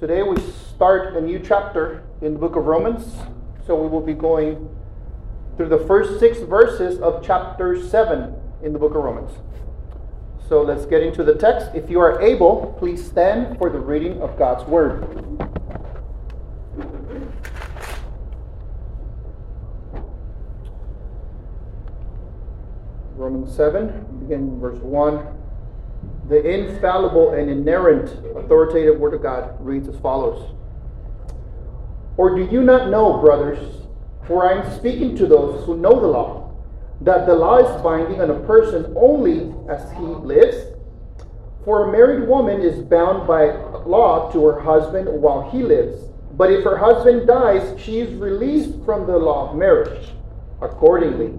Today we start a new chapter in the book of Romans. So we will be going through the first six verses of chapter 7 in the book of Romans. So let's get into the text. If you are able, please stand for the reading of God's word. Romans 7, beginning verse 1. The infallible and inerrant authoritative word of God reads as follows Or do you not know, brothers, for I am speaking to those who know the law, that the law is binding on a person only as he lives? For a married woman is bound by law to her husband while he lives. But if her husband dies, she is released from the law of marriage. Accordingly,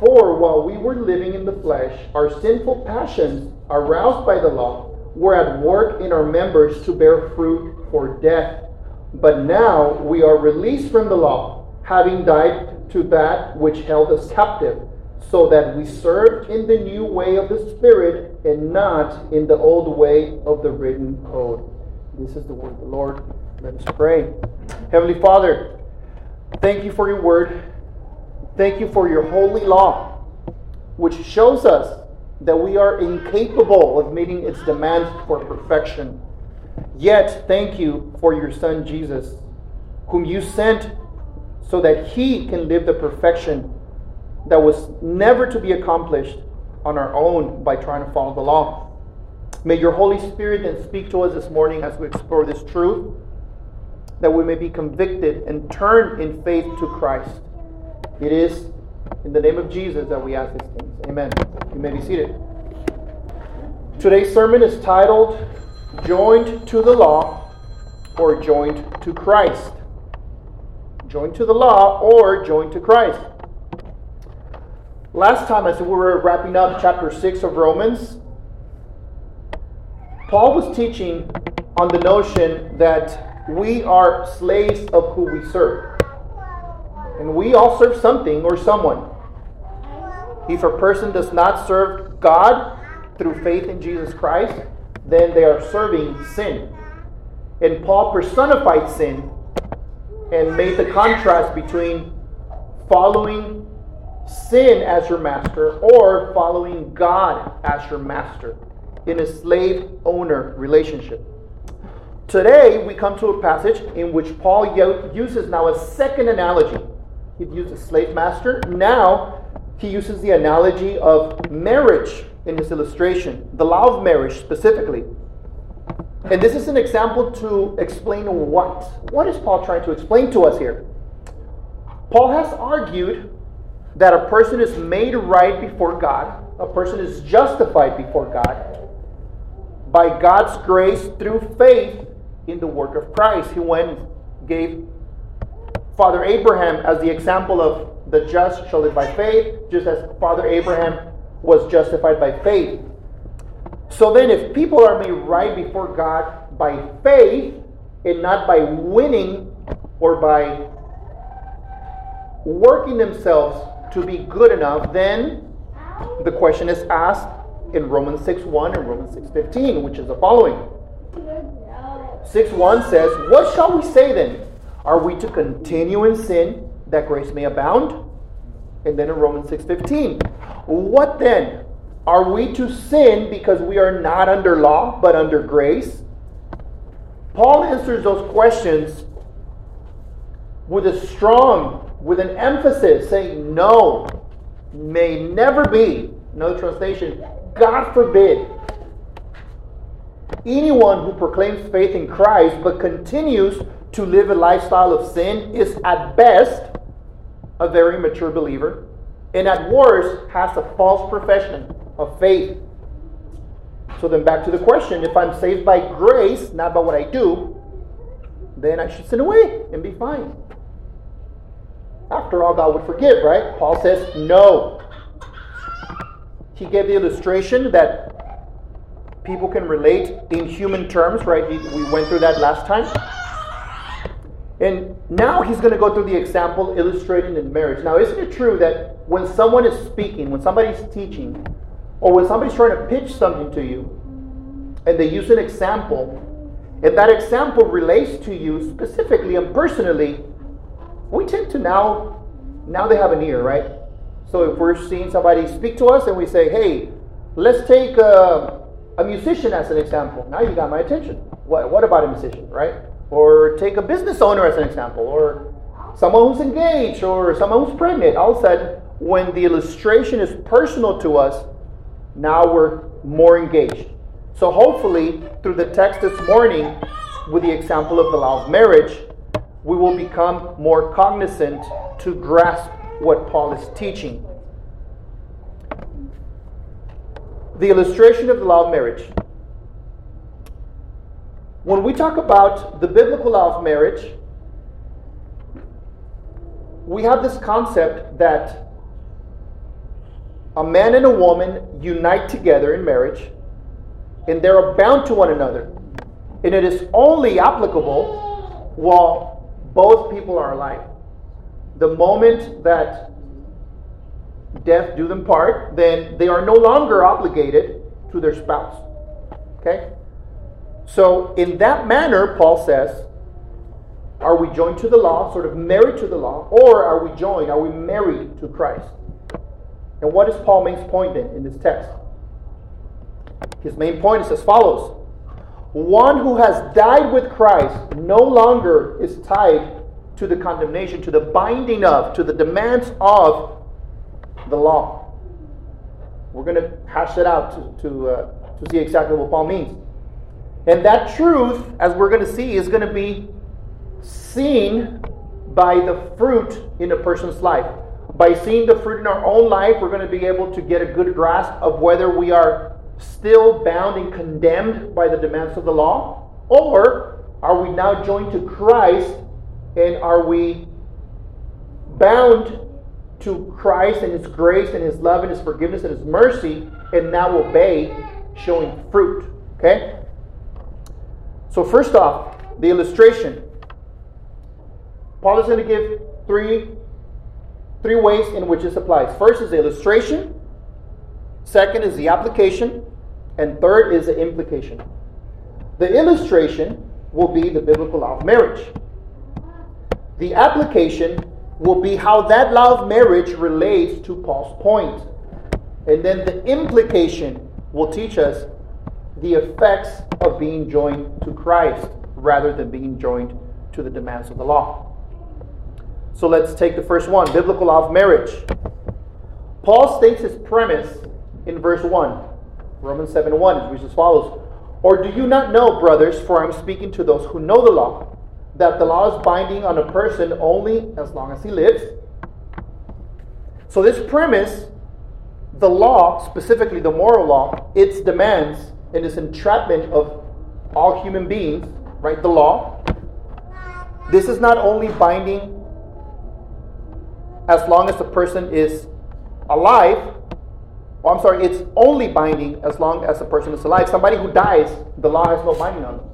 For while we were living in the flesh, our sinful passions, aroused by the law, were at work in our members to bear fruit for death. But now we are released from the law, having died to that which held us captive, so that we serve in the new way of the Spirit and not in the old way of the written code. This is the word of the Lord. Let us pray. Heavenly Father, thank you for your word. Thank you for your holy law, which shows us that we are incapable of meeting its demands for perfection. Yet, thank you for your Son Jesus, whom you sent so that he can live the perfection that was never to be accomplished on our own by trying to follow the law. May your Holy Spirit then speak to us this morning as we explore this truth, that we may be convicted and turn in faith to Christ. It is in the name of Jesus that we ask these things. Amen. You may be seated. Today's sermon is titled Joined to the Law or Joined to Christ. Joined to the law or joined to Christ. Last time, as we were wrapping up chapter 6 of Romans, Paul was teaching on the notion that we are slaves of who we serve. And we all serve something or someone. If a person does not serve God through faith in Jesus Christ, then they are serving sin. And Paul personified sin and made the contrast between following sin as your master or following God as your master in a slave owner relationship. Today, we come to a passage in which Paul uses now a second analogy he used a slave master. Now he uses the analogy of marriage in his illustration, the law of marriage specifically. And this is an example to explain what? What is Paul trying to explain to us here? Paul has argued that a person is made right before God, a person is justified before God by God's grace through faith in the work of Christ. He went gave Father Abraham as the example of the just shall live by faith, just as Father Abraham was justified by faith. So then, if people are made right before God by faith and not by winning or by working themselves to be good enough, then the question is asked in Romans 6:1 and Romans 6:15, which is the following. 6:1 says, "What shall we say then? Are we to continue in sin that grace may abound? And then in Romans 6:15, what then? Are we to sin because we are not under law but under grace? Paul answers those questions with a strong, with an emphasis, saying, No, may never be. Another translation, God forbid. Anyone who proclaims faith in Christ but continues to live a lifestyle of sin is at best a very mature believer, and at worst has a false profession of faith. So then, back to the question if I'm saved by grace, not by what I do, then I should sin away and be fine. after all, God would forgive, right? Paul says no. He gave the illustration that people can relate in human terms, right? We went through that last time. And now he's going to go through the example illustrated in marriage. Now, isn't it true that when someone is speaking, when somebody's teaching, or when somebody's trying to pitch something to you, and they use an example, if that example relates to you specifically and personally, we tend to now, now they have an ear, right? So if we're seeing somebody speak to us and we say, hey, let's take a, a musician as an example. Now you got my attention. What, what about a musician, right? Or take a business owner as an example, or someone who's engaged, or someone who's pregnant. All of a sudden, when the illustration is personal to us, now we're more engaged. So, hopefully, through the text this morning, with the example of the law of marriage, we will become more cognizant to grasp what Paul is teaching. The illustration of the law of marriage. When we talk about the biblical law of marriage, we have this concept that a man and a woman unite together in marriage and they're bound to one another. And it is only applicable while both people are alive. The moment that death do them part, then they are no longer obligated to their spouse. Okay? So, in that manner, Paul says, are we joined to the law, sort of married to the law, or are we joined, are we married to Christ? And what is Paul main point in, in this text? His main point is as follows One who has died with Christ no longer is tied to the condemnation, to the binding of, to the demands of the law. We're going to hash it out to, to, uh, to see exactly what Paul means. And that truth, as we're going to see, is going to be seen by the fruit in a person's life. By seeing the fruit in our own life, we're going to be able to get a good grasp of whether we are still bound and condemned by the demands of the law? Or are we now joined to Christ and are we bound to Christ and His grace and His love and His forgiveness and His mercy and now obey, showing fruit? Okay? So, first off, the illustration. Paul is going to give three, three ways in which this applies. First is the illustration, second is the application, and third is the implication. The illustration will be the biblical law of marriage. The application will be how that law of marriage relates to Paul's point. And then the implication will teach us the effects of being joined to Christ rather than being joined to the demands of the law. So let's take the first one biblical law of marriage. Paul states his premise in verse 1. Romans 7 1 which is as follows Or do you not know, brothers, for I'm speaking to those who know the law, that the law is binding on a person only as long as he lives? So, this premise, the law, specifically the moral law, its demands and this entrapment of all human beings, right? The law, this is not only binding as long as the person is alive, Oh, I'm sorry, it's only binding as long as the person is alive. Somebody who dies, the law has no binding on them.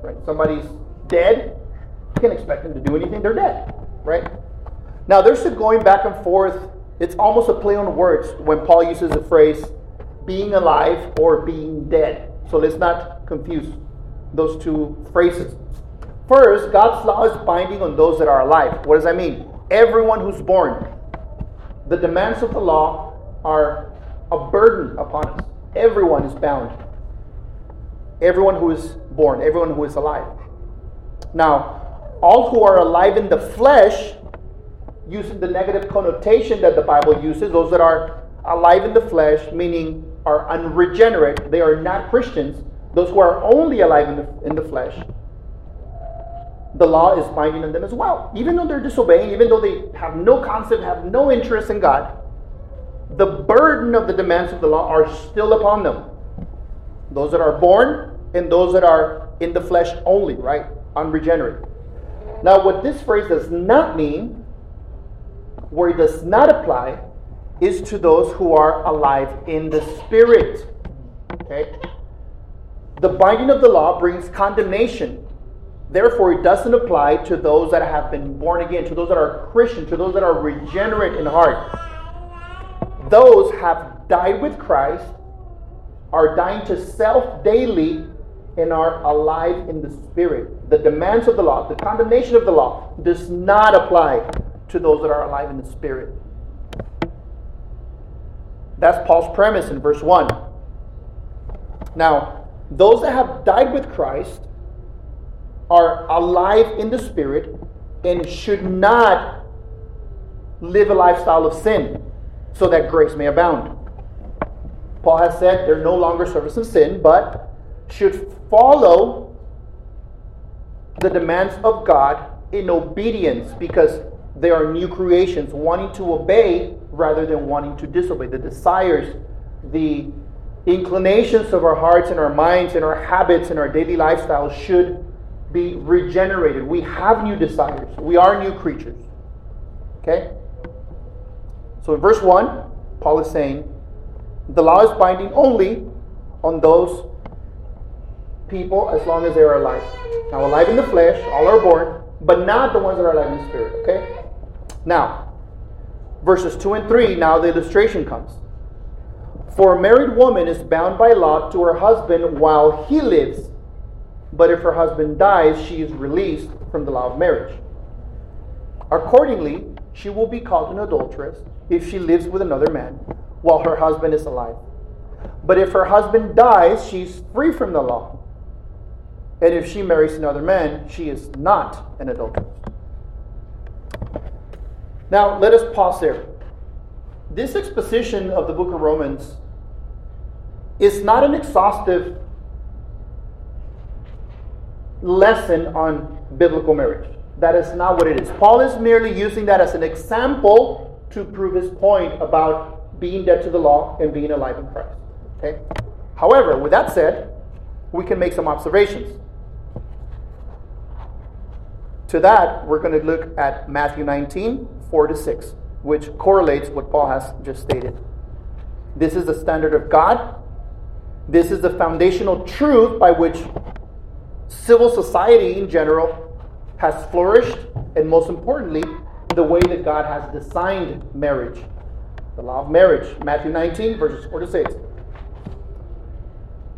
Right? Somebody's dead, you can't expect them to do anything, they're dead. Right? Now there's a going back and forth. It's almost a play on words when Paul uses the phrase being alive or being dead. So let's not confuse those two phrases. First, God's law is binding on those that are alive. What does that mean? Everyone who's born. The demands of the law are a burden upon us. Everyone is bound. Everyone who is born, everyone who is alive. Now, all who are alive in the flesh, using the negative connotation that the Bible uses, those that are alive in the flesh, meaning are unregenerate, they are not Christians, those who are only alive in the, in the flesh, the law is binding on them as well. Even though they're disobeying, even though they have no concept, have no interest in God, the burden of the demands of the law are still upon them. Those that are born and those that are in the flesh only, right? Unregenerate. Now, what this phrase does not mean Where it does not apply is to those who are alive in the Spirit. Okay? The binding of the law brings condemnation. Therefore, it doesn't apply to those that have been born again, to those that are Christian, to those that are regenerate in heart. Those have died with Christ, are dying to self daily, and are alive in the Spirit. The demands of the law, the condemnation of the law, does not apply to those that are alive in the Spirit. That's Paul's premise in verse 1. Now, those that have died with Christ are alive in the Spirit and should not live a lifestyle of sin so that grace may abound. Paul has said they're no longer servants of sin, but should follow the demands of God in obedience because they are new creations, wanting to obey rather than wanting to disobey. The desires, the inclinations of our hearts and our minds and our habits and our daily lifestyles should be regenerated. We have new desires. We are new creatures. Okay? So in verse 1, Paul is saying the law is binding only on those people as long as they are alive. Now, alive in the flesh, all are born, but not the ones that are alive in the spirit. Okay? Now, verses 2 and 3, now the illustration comes. For a married woman is bound by law to her husband while he lives, but if her husband dies, she is released from the law of marriage. Accordingly, she will be called an adulteress if she lives with another man while her husband is alive. But if her husband dies, she's free from the law. And if she marries another man, she is not an adulteress. Now, let us pause there. This exposition of the book of Romans is not an exhaustive lesson on biblical marriage. That is not what it is. Paul is merely using that as an example to prove his point about being dead to the law and being alive in Christ. Okay? However, with that said, we can make some observations. To that, we're going to look at Matthew 19, 4 to 6, which correlates what Paul has just stated. This is the standard of God. This is the foundational truth by which civil society in general has flourished, and most importantly, the way that God has designed marriage. The law of marriage, Matthew 19, verses 4 to 6.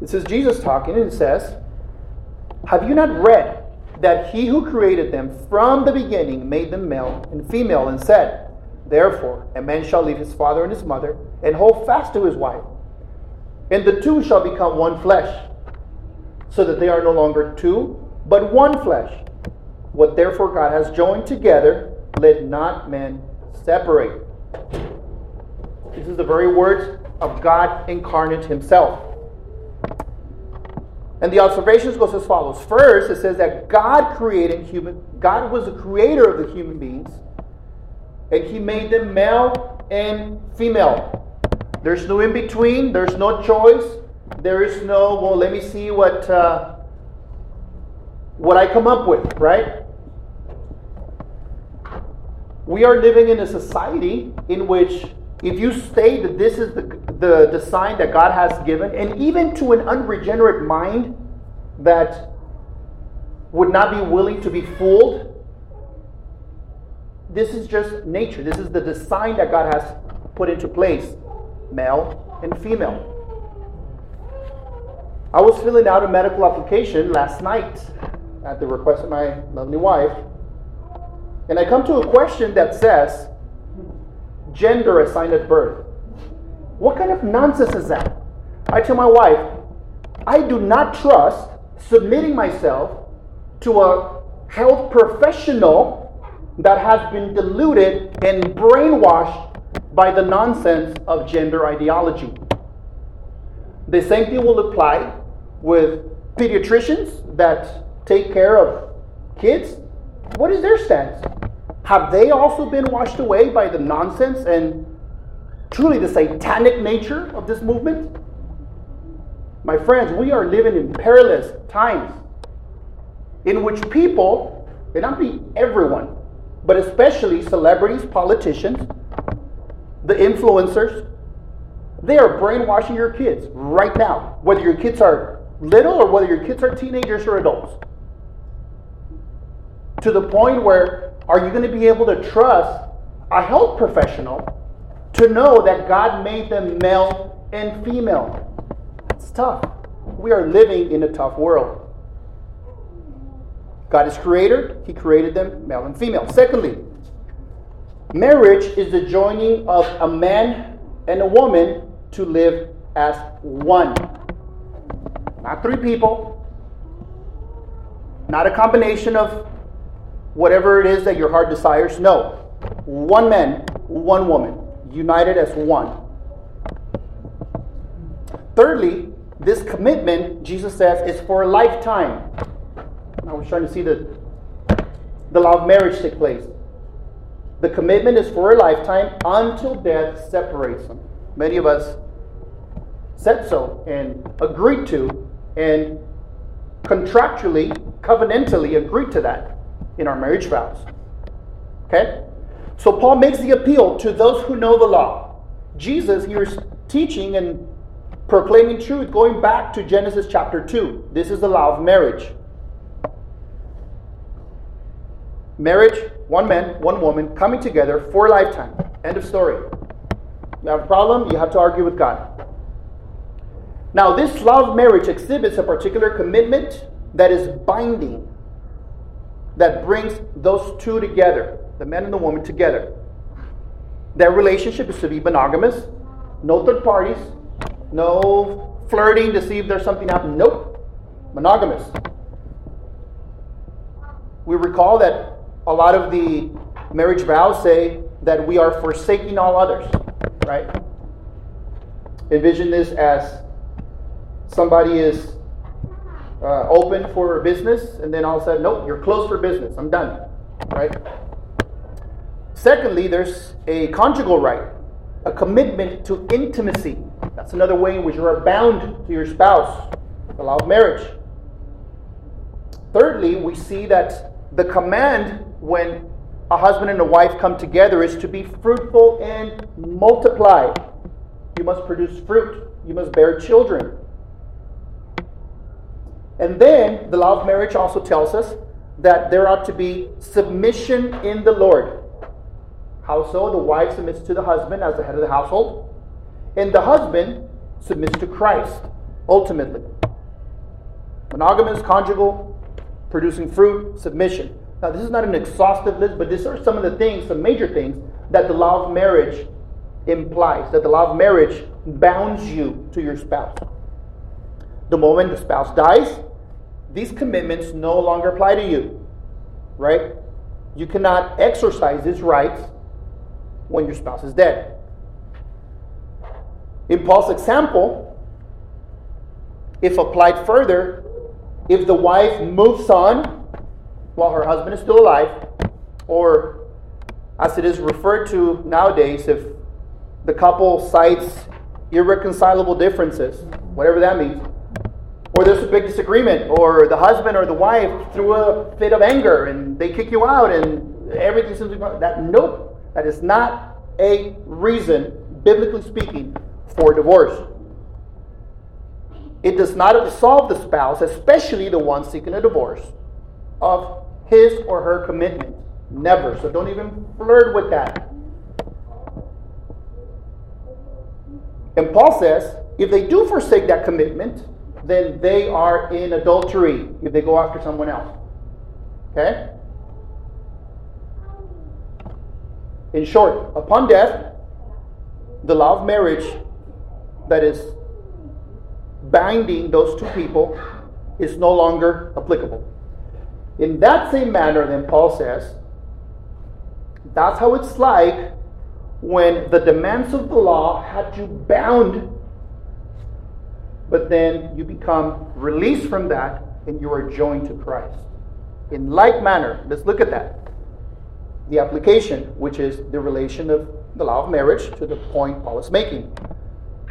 This is Jesus talking, and it says, Have you not read that he who created them from the beginning made them male and female, and said, Therefore, a man shall leave his father and his mother, and hold fast to his wife, and the two shall become one flesh, so that they are no longer two, but one flesh. What therefore God has joined together, let not men separate. This is the very words of God incarnate himself. And the observations goes as follows. First, it says that God created human, God was the creator of the human beings, and he made them male and female. There's no in between, there's no choice, there is no, well, let me see what uh, what I come up with, right? We are living in a society in which if you state that this is the, the design that God has given, and even to an unregenerate mind that would not be willing to be fooled, this is just nature. This is the design that God has put into place male and female. I was filling out a medical application last night at the request of my lovely wife, and I come to a question that says, gender assigned at birth. What kind of nonsense is that? I tell my wife, I do not trust submitting myself to a health professional that has been deluded and brainwashed by the nonsense of gender ideology. The same thing will apply with pediatricians that take care of kids. What is their stance? Have they also been washed away by the nonsense and truly the satanic nature of this movement? My friends, we are living in perilous times in which people, and not be everyone, but especially celebrities, politicians, the influencers, they are brainwashing your kids right now, whether your kids are little or whether your kids are teenagers or adults. To the point where are you going to be able to trust a health professional to know that God made them male and female? It's tough. We are living in a tough world. God is creator, He created them male and female. Secondly, marriage is the joining of a man and a woman to live as one. Not three people, not a combination of whatever it is that your heart desires. No. One man, one woman, united as one. Thirdly, this commitment, Jesus says, is for a lifetime. Now we're starting to see the, the law of marriage take place. The commitment is for a lifetime until death separates them. Many of us said so and agreed to and contractually, covenantally agreed to that in our marriage vows. Okay? So Paul makes the appeal to those who know the law. Jesus here is teaching and proclaiming truth, going back to Genesis chapter 2. This is the law of marriage. Marriage, one man, one woman, coming together for a lifetime. End of story. You have a problem, you have to argue with God. Now, this law of marriage exhibits a particular commitment that is binding, that brings those two together, the man and the woman together. Their relationship is to be monogamous, no third parties, no flirting to see if there's something happening. Nope. Monogamous. We recall that a lot of the marriage vows say that we are forsaking all others, right? Envision this as somebody is uh, open for business, and then all of a sudden, nope, you're closed for business. I'm done, right? Secondly, there's a conjugal right, a commitment to intimacy. That's another way in which you are bound to your spouse, the law of marriage. Thirdly, we see that the command when a husband and a wife come together is to be fruitful and multiply. You must produce fruit, you must bear children. And then the law of marriage also tells us that there ought to be submission in the Lord. How so? The wife submits to the husband as the head of the household, and the husband submits to Christ ultimately. Monogamous, conjugal, producing fruit, submission. Now, this is not an exhaustive list, but these are some of the things, some major things that the law of marriage implies, that the law of marriage bounds you to your spouse. The moment the spouse dies, these commitments no longer apply to you, right? You cannot exercise these rights when your spouse is dead. In Paul's example, if applied further, if the wife moves on while her husband is still alive, or as it is referred to nowadays, if the couple cites irreconcilable differences, whatever that means, or there's a big disagreement, or the husband or the wife threw a fit of anger and they kick you out and everything seems to be that nope, that is not a reason, biblically speaking, for divorce. It does not absolve the spouse, especially the one seeking a divorce, of his or her commitment. Never. So don't even flirt with that. And Paul says if they do forsake that commitment, then they are in adultery if they go after someone else. Okay? In short, upon death, the law of marriage that is binding those two people is no longer applicable. In that same manner, then Paul says, that's how it's like when the demands of the law had you bound but then you become released from that and you are joined to Christ. In like manner, let's look at that. The application, which is the relation of the law of marriage to the point Paul is making.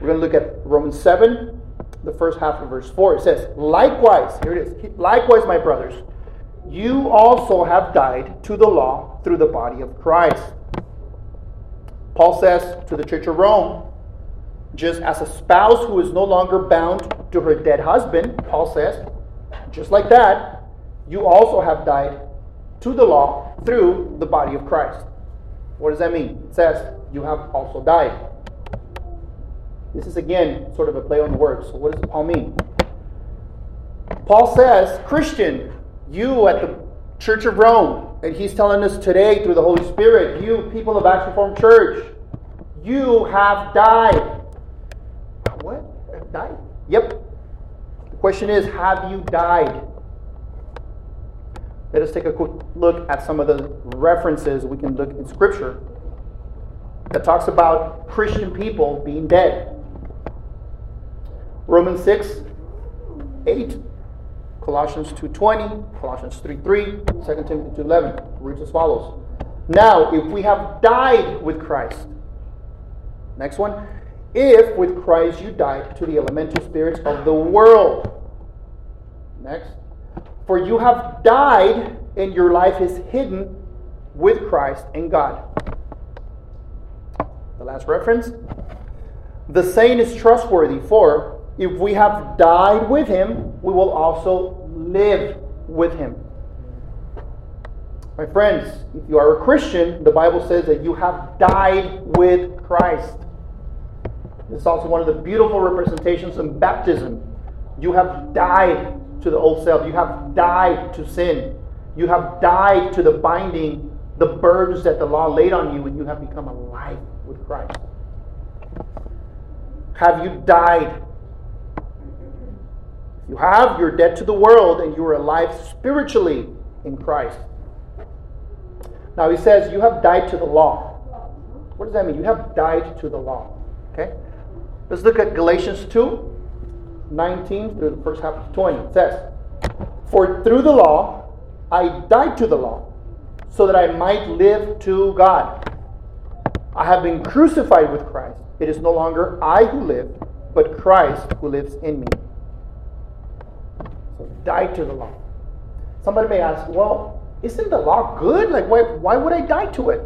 We're going to look at Romans 7, the first half of verse 4. It says, Likewise, here it is, likewise, my brothers, you also have died to the law through the body of Christ. Paul says to the church of Rome, just as a spouse who is no longer bound to her dead husband, Paul says, just like that, you also have died to the law through the body of Christ. What does that mean? It says, you have also died. This is again sort of a play on words. So, what does Paul mean? Paul says, Christian, you at the Church of Rome, and he's telling us today through the Holy Spirit, you people of Acts Reformed Church, you have died. What? Died? Yep. The question is, have you died? Let us take a quick look at some of the references we can look in Scripture that talks about Christian people being dead. Romans 6, 8, Colossians 2.20, Colossians 3.3, 2 Timothy 2.11 reads as follows. Now, if we have died with Christ, next one, if with Christ you died to the elemental spirits of the world. Next, for you have died and your life is hidden with Christ in God. The last reference. The saying is trustworthy, for if we have died with him, we will also live with him. My friends, if you are a Christian, the Bible says that you have died with Christ. It's also one of the beautiful representations in baptism. You have died to the old self. You have died to sin. You have died to the binding, the burdens that the law laid on you, and you have become alive with Christ. Have you died? You have, you're dead to the world and you are alive spiritually in Christ. Now he says, You have died to the law. What does that mean? You have died to the law. Okay? Let's look at Galatians 2 19 through the first half of 20. It says, For through the law I died to the law, so that I might live to God. I have been crucified with Christ. It is no longer I who live, but Christ who lives in me. So die to the law. Somebody may ask, well, isn't the law good? Like, why, why would I die to it?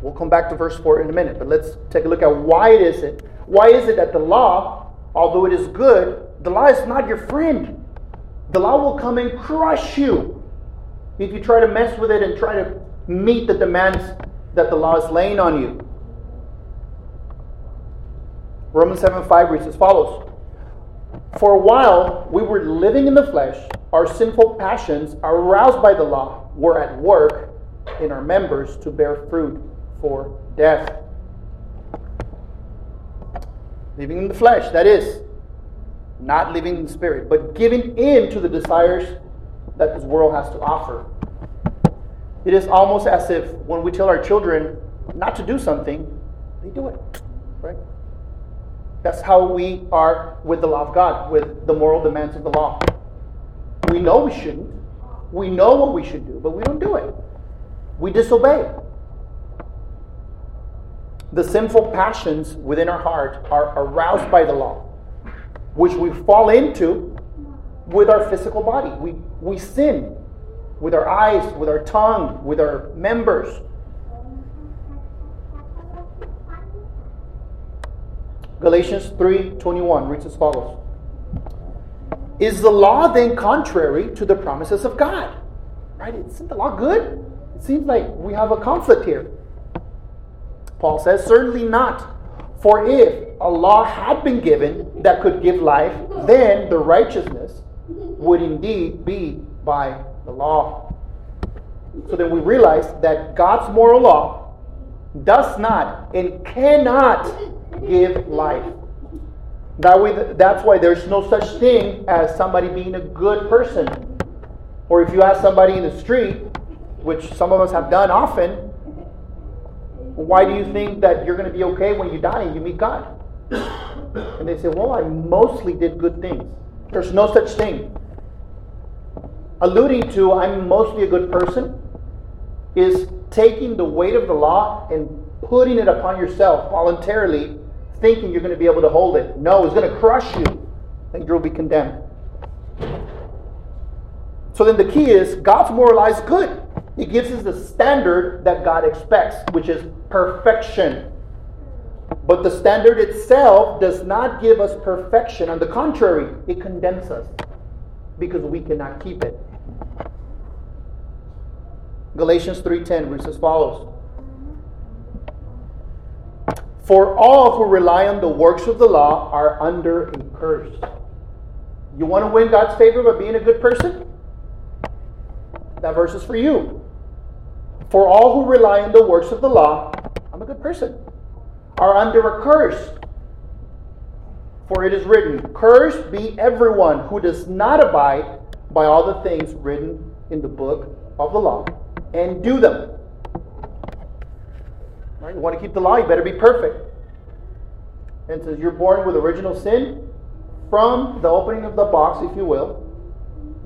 We'll come back to verse 4 in a minute, but let's take a look at why it is it. Why is it that the law, although it is good, the law is not your friend? The law will come and crush you if you try to mess with it and try to meet the demands that the law is laying on you. Romans 7 5 reads as follows For a while we were living in the flesh, our sinful passions, aroused by the law, were at work in our members to bear fruit for death. Living in the flesh, that is, not living in the spirit, but giving in to the desires that this world has to offer. It is almost as if when we tell our children not to do something, they do it. Right? That's how we are with the law of God, with the moral demands of the law. We know we shouldn't. We know what we should do, but we don't do it. We disobey. The sinful passions within our heart are aroused by the law, which we fall into with our physical body. We, we sin with our eyes, with our tongue, with our members. Galatians 3:21 reads as follows. Is the law then contrary to the promises of God? Right? Isn't the law good? It seems like we have a conflict here. Paul says, Certainly not. For if a law had been given that could give life, then the righteousness would indeed be by the law. So then we realize that God's moral law does not and cannot give life. That way, that's why there's no such thing as somebody being a good person. Or if you ask somebody in the street, which some of us have done often, why do you think that you're going to be okay when you die and you meet God? And they say, well, I mostly did good things. There's no such thing. Alluding to, I'm mostly a good person, is taking the weight of the law and putting it upon yourself voluntarily, thinking you're going to be able to hold it. No, it's going to crush you, and you'll be condemned. So then the key is God's moralized good. He gives us the standard that God expects, which is perfection. But the standard itself does not give us perfection. On the contrary, it condemns us because we cannot keep it. Galatians 3:10 reads as follows. For all who rely on the works of the law are under a curse. You want to win God's favor by being a good person? That verse is for you. For all who rely on the works of the law, I'm a good person, are under a curse. For it is written, Cursed be everyone who does not abide by all the things written in the book of the law and do them. Right? You want to keep the law, you better be perfect. And says you're born with original sin, from the opening of the box, if you will,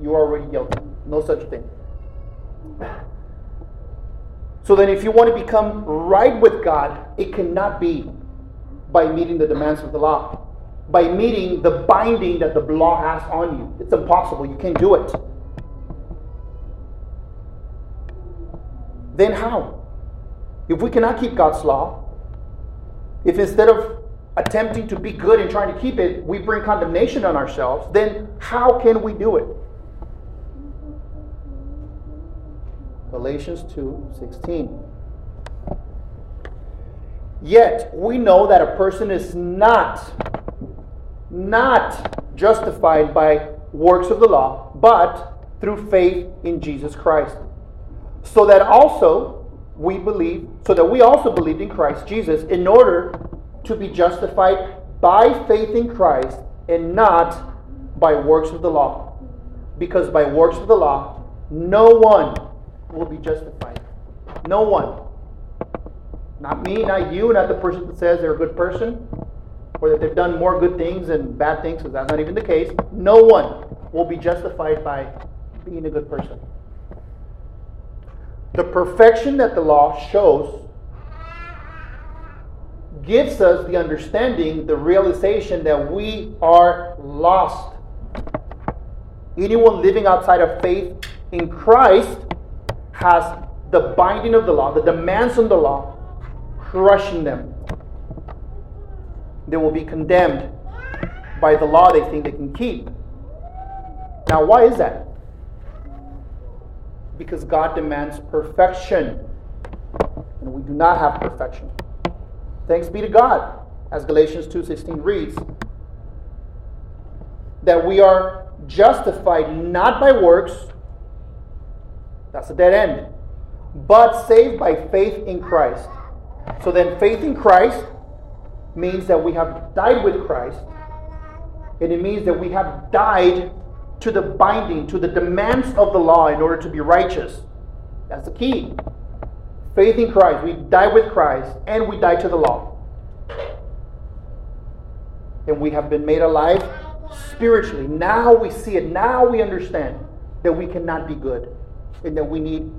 you are already guilty. No such thing. So then, if you want to become right with God, it cannot be by meeting the demands of the law, by meeting the binding that the law has on you. It's impossible. You can't do it. Then how? If we cannot keep God's law, if instead of attempting to be good and trying to keep it, we bring condemnation on ourselves, then how can we do it? Galatians 2:16. Yet we know that a person is not not justified by works of the law, but through faith in Jesus Christ. So that also we believe, so that we also believed in Christ Jesus in order to be justified by faith in Christ and not by works of the law. Because by works of the law, no one will be justified. No one. Not me, not you, not the person that says they're a good person, or that they've done more good things than bad things, because that's not even the case. No one will be justified by being a good person. The perfection that the law shows gives us the understanding, the realization that we are lost. Anyone living outside of faith in Christ has the binding of the law, the demands of the law, crushing them. They will be condemned by the law they think they can keep. Now, why is that? Because God demands perfection, and we do not have perfection. Thanks be to God, as Galatians 2:16 reads, that we are justified not by works, that's a dead end, but saved by faith in Christ. So then faith in Christ means that we have died with Christ, and it means that we have died to the binding, to the demands of the law in order to be righteous. That's the key faith in Christ. We die with Christ and we die to the law. And we have been made alive spiritually. Now we see it. Now we understand that we cannot be good and that we need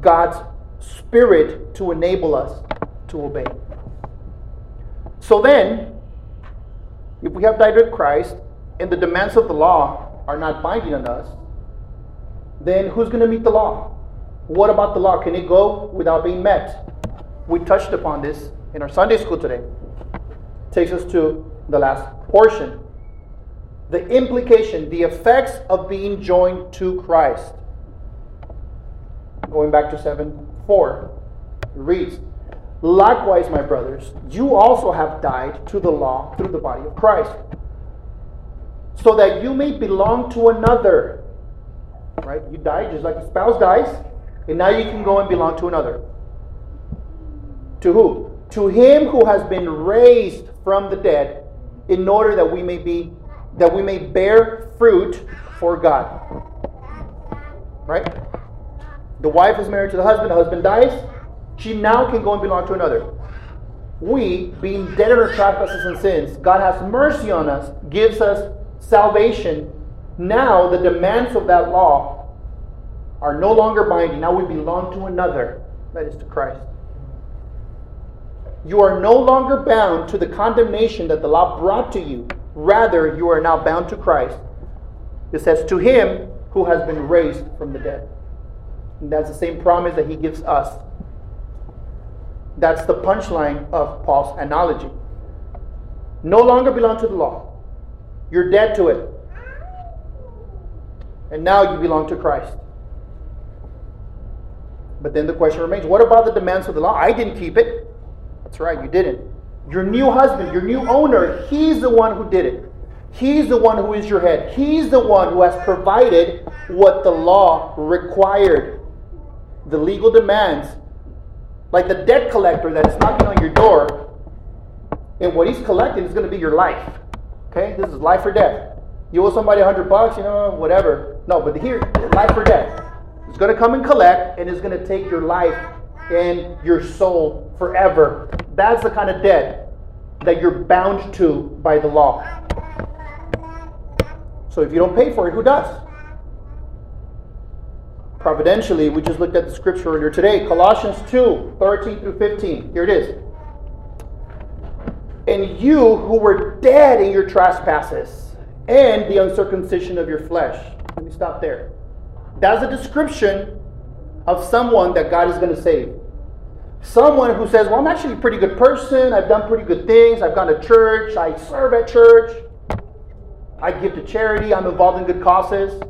God's Spirit to enable us to obey. So then, if we have died with Christ and the demands of the law are not binding on us, then who's going to meet the law? What about the law? Can it go without being met? We touched upon this in our Sunday school today. Takes us to the last portion. The implication, the effects of being joined to Christ. Going back to 7 4, reads, Likewise, my brothers, you also have died to the law through the body of Christ, so that you may belong to another. Right? You die just like a spouse dies. And now you can go and belong to another. To who? To him who has been raised from the dead, in order that we may be that we may bear fruit for God. Right? The wife is married to the husband, the husband dies, she now can go and belong to another. We, being dead in our trespasses and sins, God has mercy on us, gives us salvation. Now the demands of that law are no longer binding. Now we belong to another, that is to Christ. You are no longer bound to the condemnation that the law brought to you. Rather, you are now bound to Christ. It says, To him who has been raised from the dead. And that's the same promise that he gives us. That's the punchline of Paul's analogy. No longer belong to the law. You're dead to it. And now you belong to Christ. But then the question remains what about the demands of the law? I didn't keep it. That's right, you didn't. Your new husband, your new owner, he's the one who did it. He's the one who is your head. He's the one who has provided what the law required. The legal demands. Like the debt collector that is knocking on your door, and what he's collecting is going to be your life. Okay? This is life or death. You owe somebody a hundred bucks, you know, whatever. No, but here, life or death. It's going to come and collect, and it's going to take your life and your soul forever. That's the kind of debt that you're bound to by the law. So if you don't pay for it, who does? Providentially, we just looked at the scripture earlier today, Colossians 2 13 through 15. Here it is. And you who were dead in your trespasses and the uncircumcision of your flesh. Let me stop there. That's a description of someone that God is going to save. Someone who says, Well, I'm actually a pretty good person. I've done pretty good things. I've gone to church. I serve at church. I give to charity. I'm involved in good causes.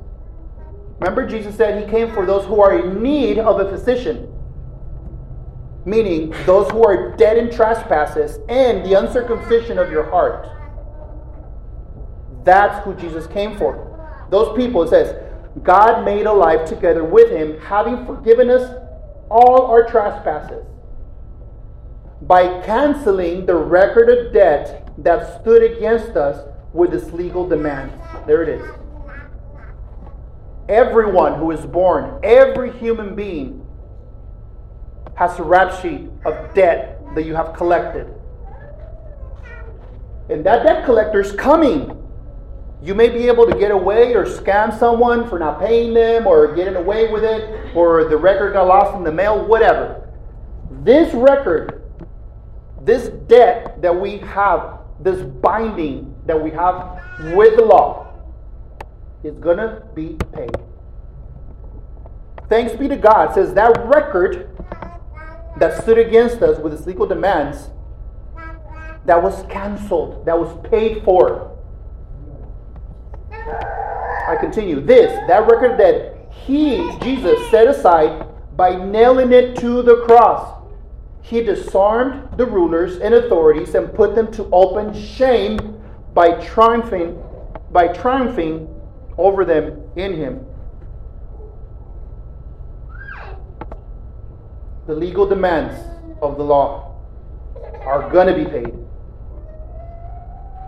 Remember, Jesus said he came for those who are in need of a physician, meaning those who are dead in trespasses and the uncircumcision of your heart. That's who Jesus came for. Those people, it says, God made alive together with him, having forgiven us all our trespasses by canceling the record of debt that stood against us with its legal demand. There it is. Everyone who is born, every human being, has a rap sheet of debt that you have collected. And that debt collector is coming you may be able to get away or scam someone for not paying them or getting away with it or the record got lost in the mail, whatever. This record, this debt that we have, this binding that we have with the law, is going to be paid. Thanks be to God, says that record that stood against us with its legal demands, that was canceled, that was paid for. I continue. This, that record that he, Jesus, set aside by nailing it to the cross. He disarmed the rulers and authorities and put them to open shame by triumphing, by triumphing over them in him. The legal demands of the law are going to be paid.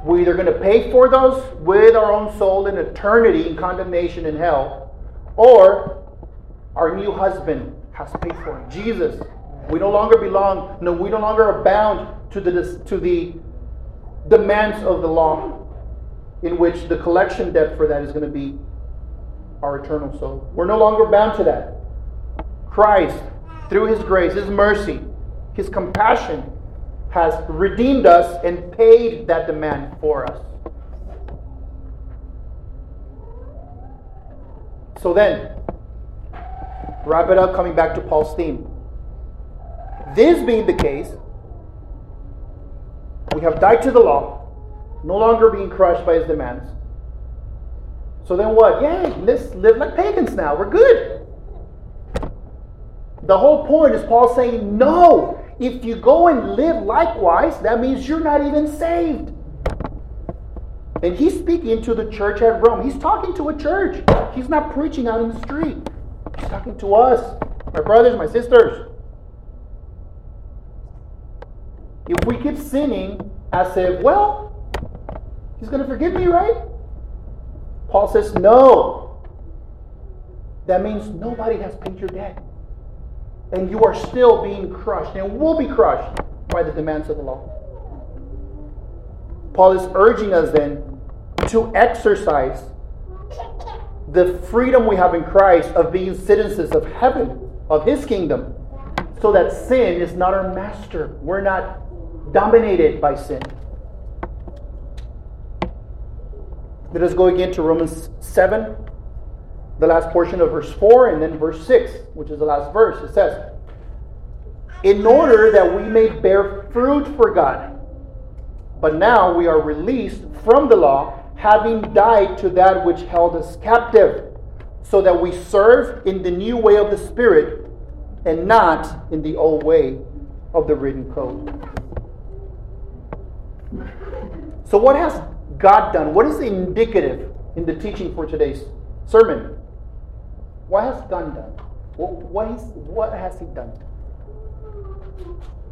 We're either going to pay for those with our own soul in eternity in condemnation in hell, or our new husband has paid for it. Jesus. We no longer belong, no, we no longer are bound to the, to the demands of the law, in which the collection debt for that is going to be our eternal soul. We're no longer bound to that. Christ, through his grace, his mercy, his compassion, has redeemed us and paid that demand for us. So then, wrap it up coming back to Paul's theme. This being the case, we have died to the law, no longer being crushed by his demands. So then what? Yay, let's live like pagans now. We're good. The whole point is Paul saying, no, if you go and live likewise, that means you're not even saved. And he's speaking to the church at Rome. He's talking to a church. He's not preaching out in the street. He's talking to us, my brothers, my sisters. If we keep sinning as if, well, he's going to forgive me, right? Paul says, no. That means nobody has paid your debt and you are still being crushed and will be crushed by the demands of the law. Paul is urging us then to exercise the freedom we have in Christ of being citizens of heaven, of his kingdom, so that sin is not our master. We're not dominated by sin. Let us go again to Romans 7 the last portion of verse 4 and then verse 6, which is the last verse. It says, In order that we may bear fruit for God. But now we are released from the law, having died to that which held us captive, so that we serve in the new way of the Spirit and not in the old way of the written code. So, what has God done? What is indicative in the teaching for today's sermon? What has God done? What, is, what has He done?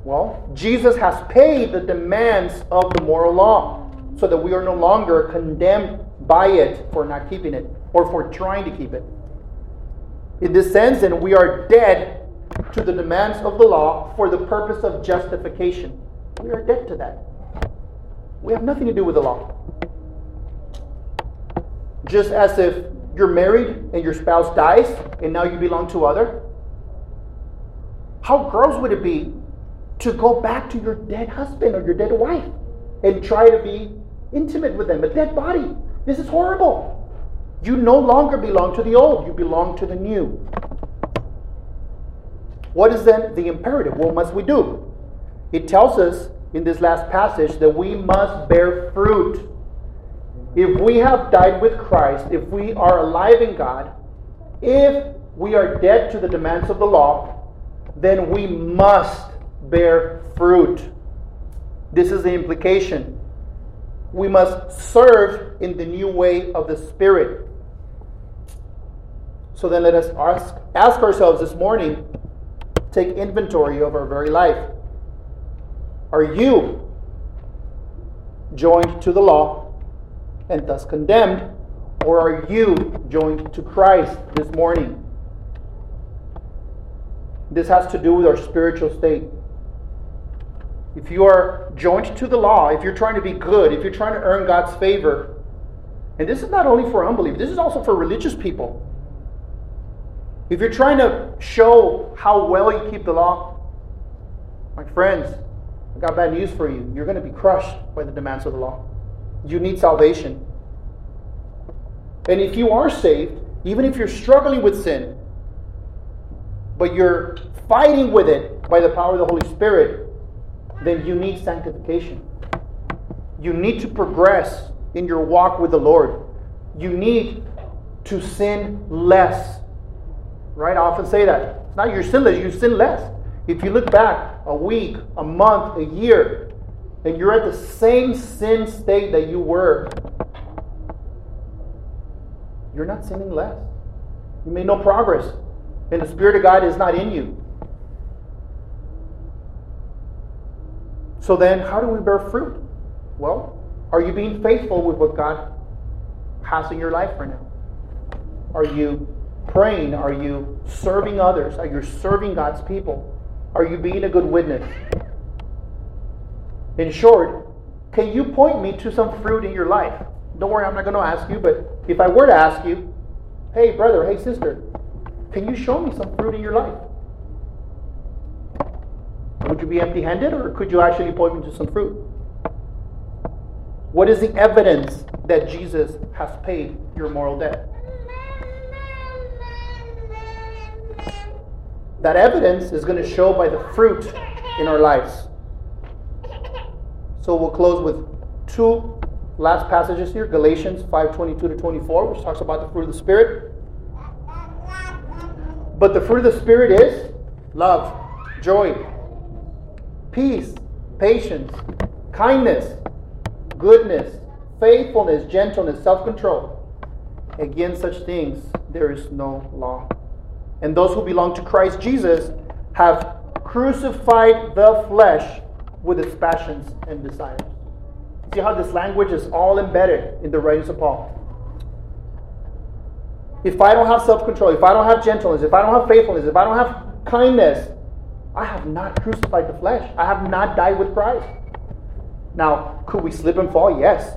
Well, Jesus has paid the demands of the moral law so that we are no longer condemned by it for not keeping it or for trying to keep it. In this sense, then, we are dead to the demands of the law for the purpose of justification. We are dead to that. We have nothing to do with the law. Just as if you're married and your spouse dies and now you belong to other. How gross would it be to go back to your dead husband or your dead wife and try to be intimate with them? A dead body. This is horrible. You no longer belong to the old, you belong to the new. What is then the imperative? What must we do? It tells us in this last passage that we must bear fruit. If we have died with Christ, if we are alive in God, if we are dead to the demands of the law, then we must bear fruit. This is the implication. We must serve in the new way of the Spirit. So then let us ask, ask ourselves this morning, take inventory of our very life. Are you joined to the law and thus condemned, or are you joined to Christ this morning? This has to do with our spiritual state. If you are joined to the law, if you're trying to be good, if you're trying to earn God's favor, and this is not only for unbelievers, this is also for religious people. If you're trying to show how well you keep the law, my friends, I got bad news for you. You're going to be crushed by the demands of the law. You need salvation. And if you are saved, even if you're struggling with sin, but you're fighting with it by the power of the Holy Spirit, then you need sanctification. You need to progress in your walk with the Lord. You need to sin less. Right? I often say that. It's not you're sinless, you sin less. If you look back a week, a month, a year, and you're at the same sin state that you were, you're not sinning less. You made no progress. And the Spirit of God is not in you. So then, how do we bear fruit? Well, are you being faithful with what God has in your life right now? Are you praying? Are you serving others? Are you serving God's people? Are you being a good witness? In short, can you point me to some fruit in your life? Don't worry, I'm not going to ask you, but if I were to ask you, hey, brother, hey, sister, can you show me some fruit in your life? Would you be empty handed, or could you actually point me to some fruit? What is the evidence that Jesus has paid your moral debt? That evidence is going to show by the fruit in our lives. So we'll close with two last passages here Galatians 5 22 to 24, which talks about the fruit of the Spirit. But the fruit of the Spirit is love, joy, peace, patience, kindness, goodness, faithfulness, gentleness, self control. Against such things there is no law and those who belong to Christ Jesus have crucified the flesh with its passions and desires. See how this language is all embedded in the writings of Paul. If I don't have self control, if I don't have gentleness, if I don't have faithfulness, if I don't have kindness, I have not crucified the flesh. I have not died with Christ. Now, could we slip and fall? Yes.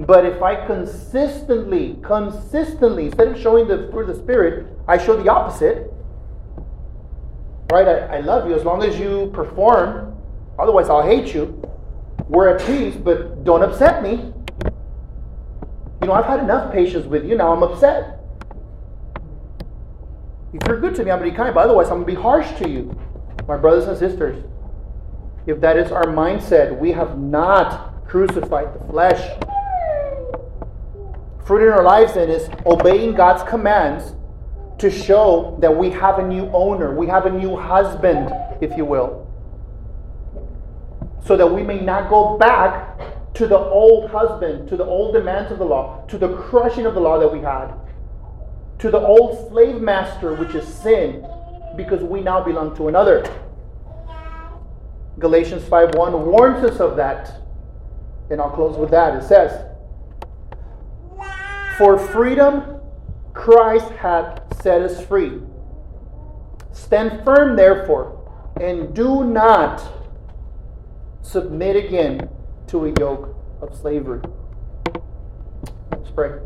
But if I consistently, consistently, instead of showing the fruit of the Spirit, I show the opposite, right? I, I love you as long as you perform, otherwise, I'll hate you. We're at peace, but don't upset me. You know, I've had enough patience with you, now I'm upset. If you're good to me, I'm going to be kind, but otherwise, I'm going to be harsh to you. My brothers and sisters, if that is our mindset, we have not crucified the flesh. Fruit in our lives then is obeying God's commands to show that we have a new owner, we have a new husband, if you will. So that we may not go back to the old husband, to the old demands of the law, to the crushing of the law that we had, to the old slave master, which is sin, because we now belong to another. Galatians 5:1 warns us of that. And I'll close with that. It says, For freedom Christ hath set us free. Stand firm, therefore, and do not submit again to a yoke of slavery. Let's pray.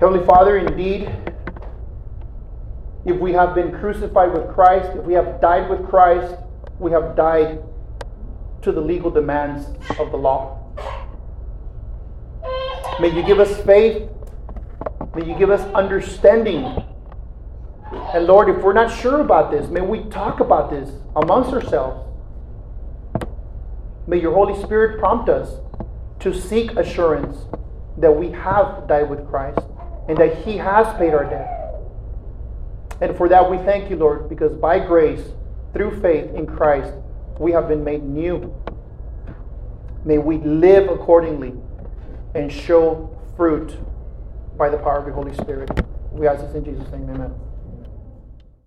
Heavenly Father, indeed, if we have been crucified with Christ, if we have died with Christ, we have died to the legal demands of the law. May you give us faith. May you give us understanding. And Lord, if we're not sure about this, may we talk about this amongst ourselves. May your Holy Spirit prompt us to seek assurance that we have died with Christ and that He has paid our debt. And for that we thank you, Lord, because by grace, through faith in Christ, we have been made new. May we live accordingly and show fruit by the power of the Holy Spirit. We ask this in Jesus' name, amen.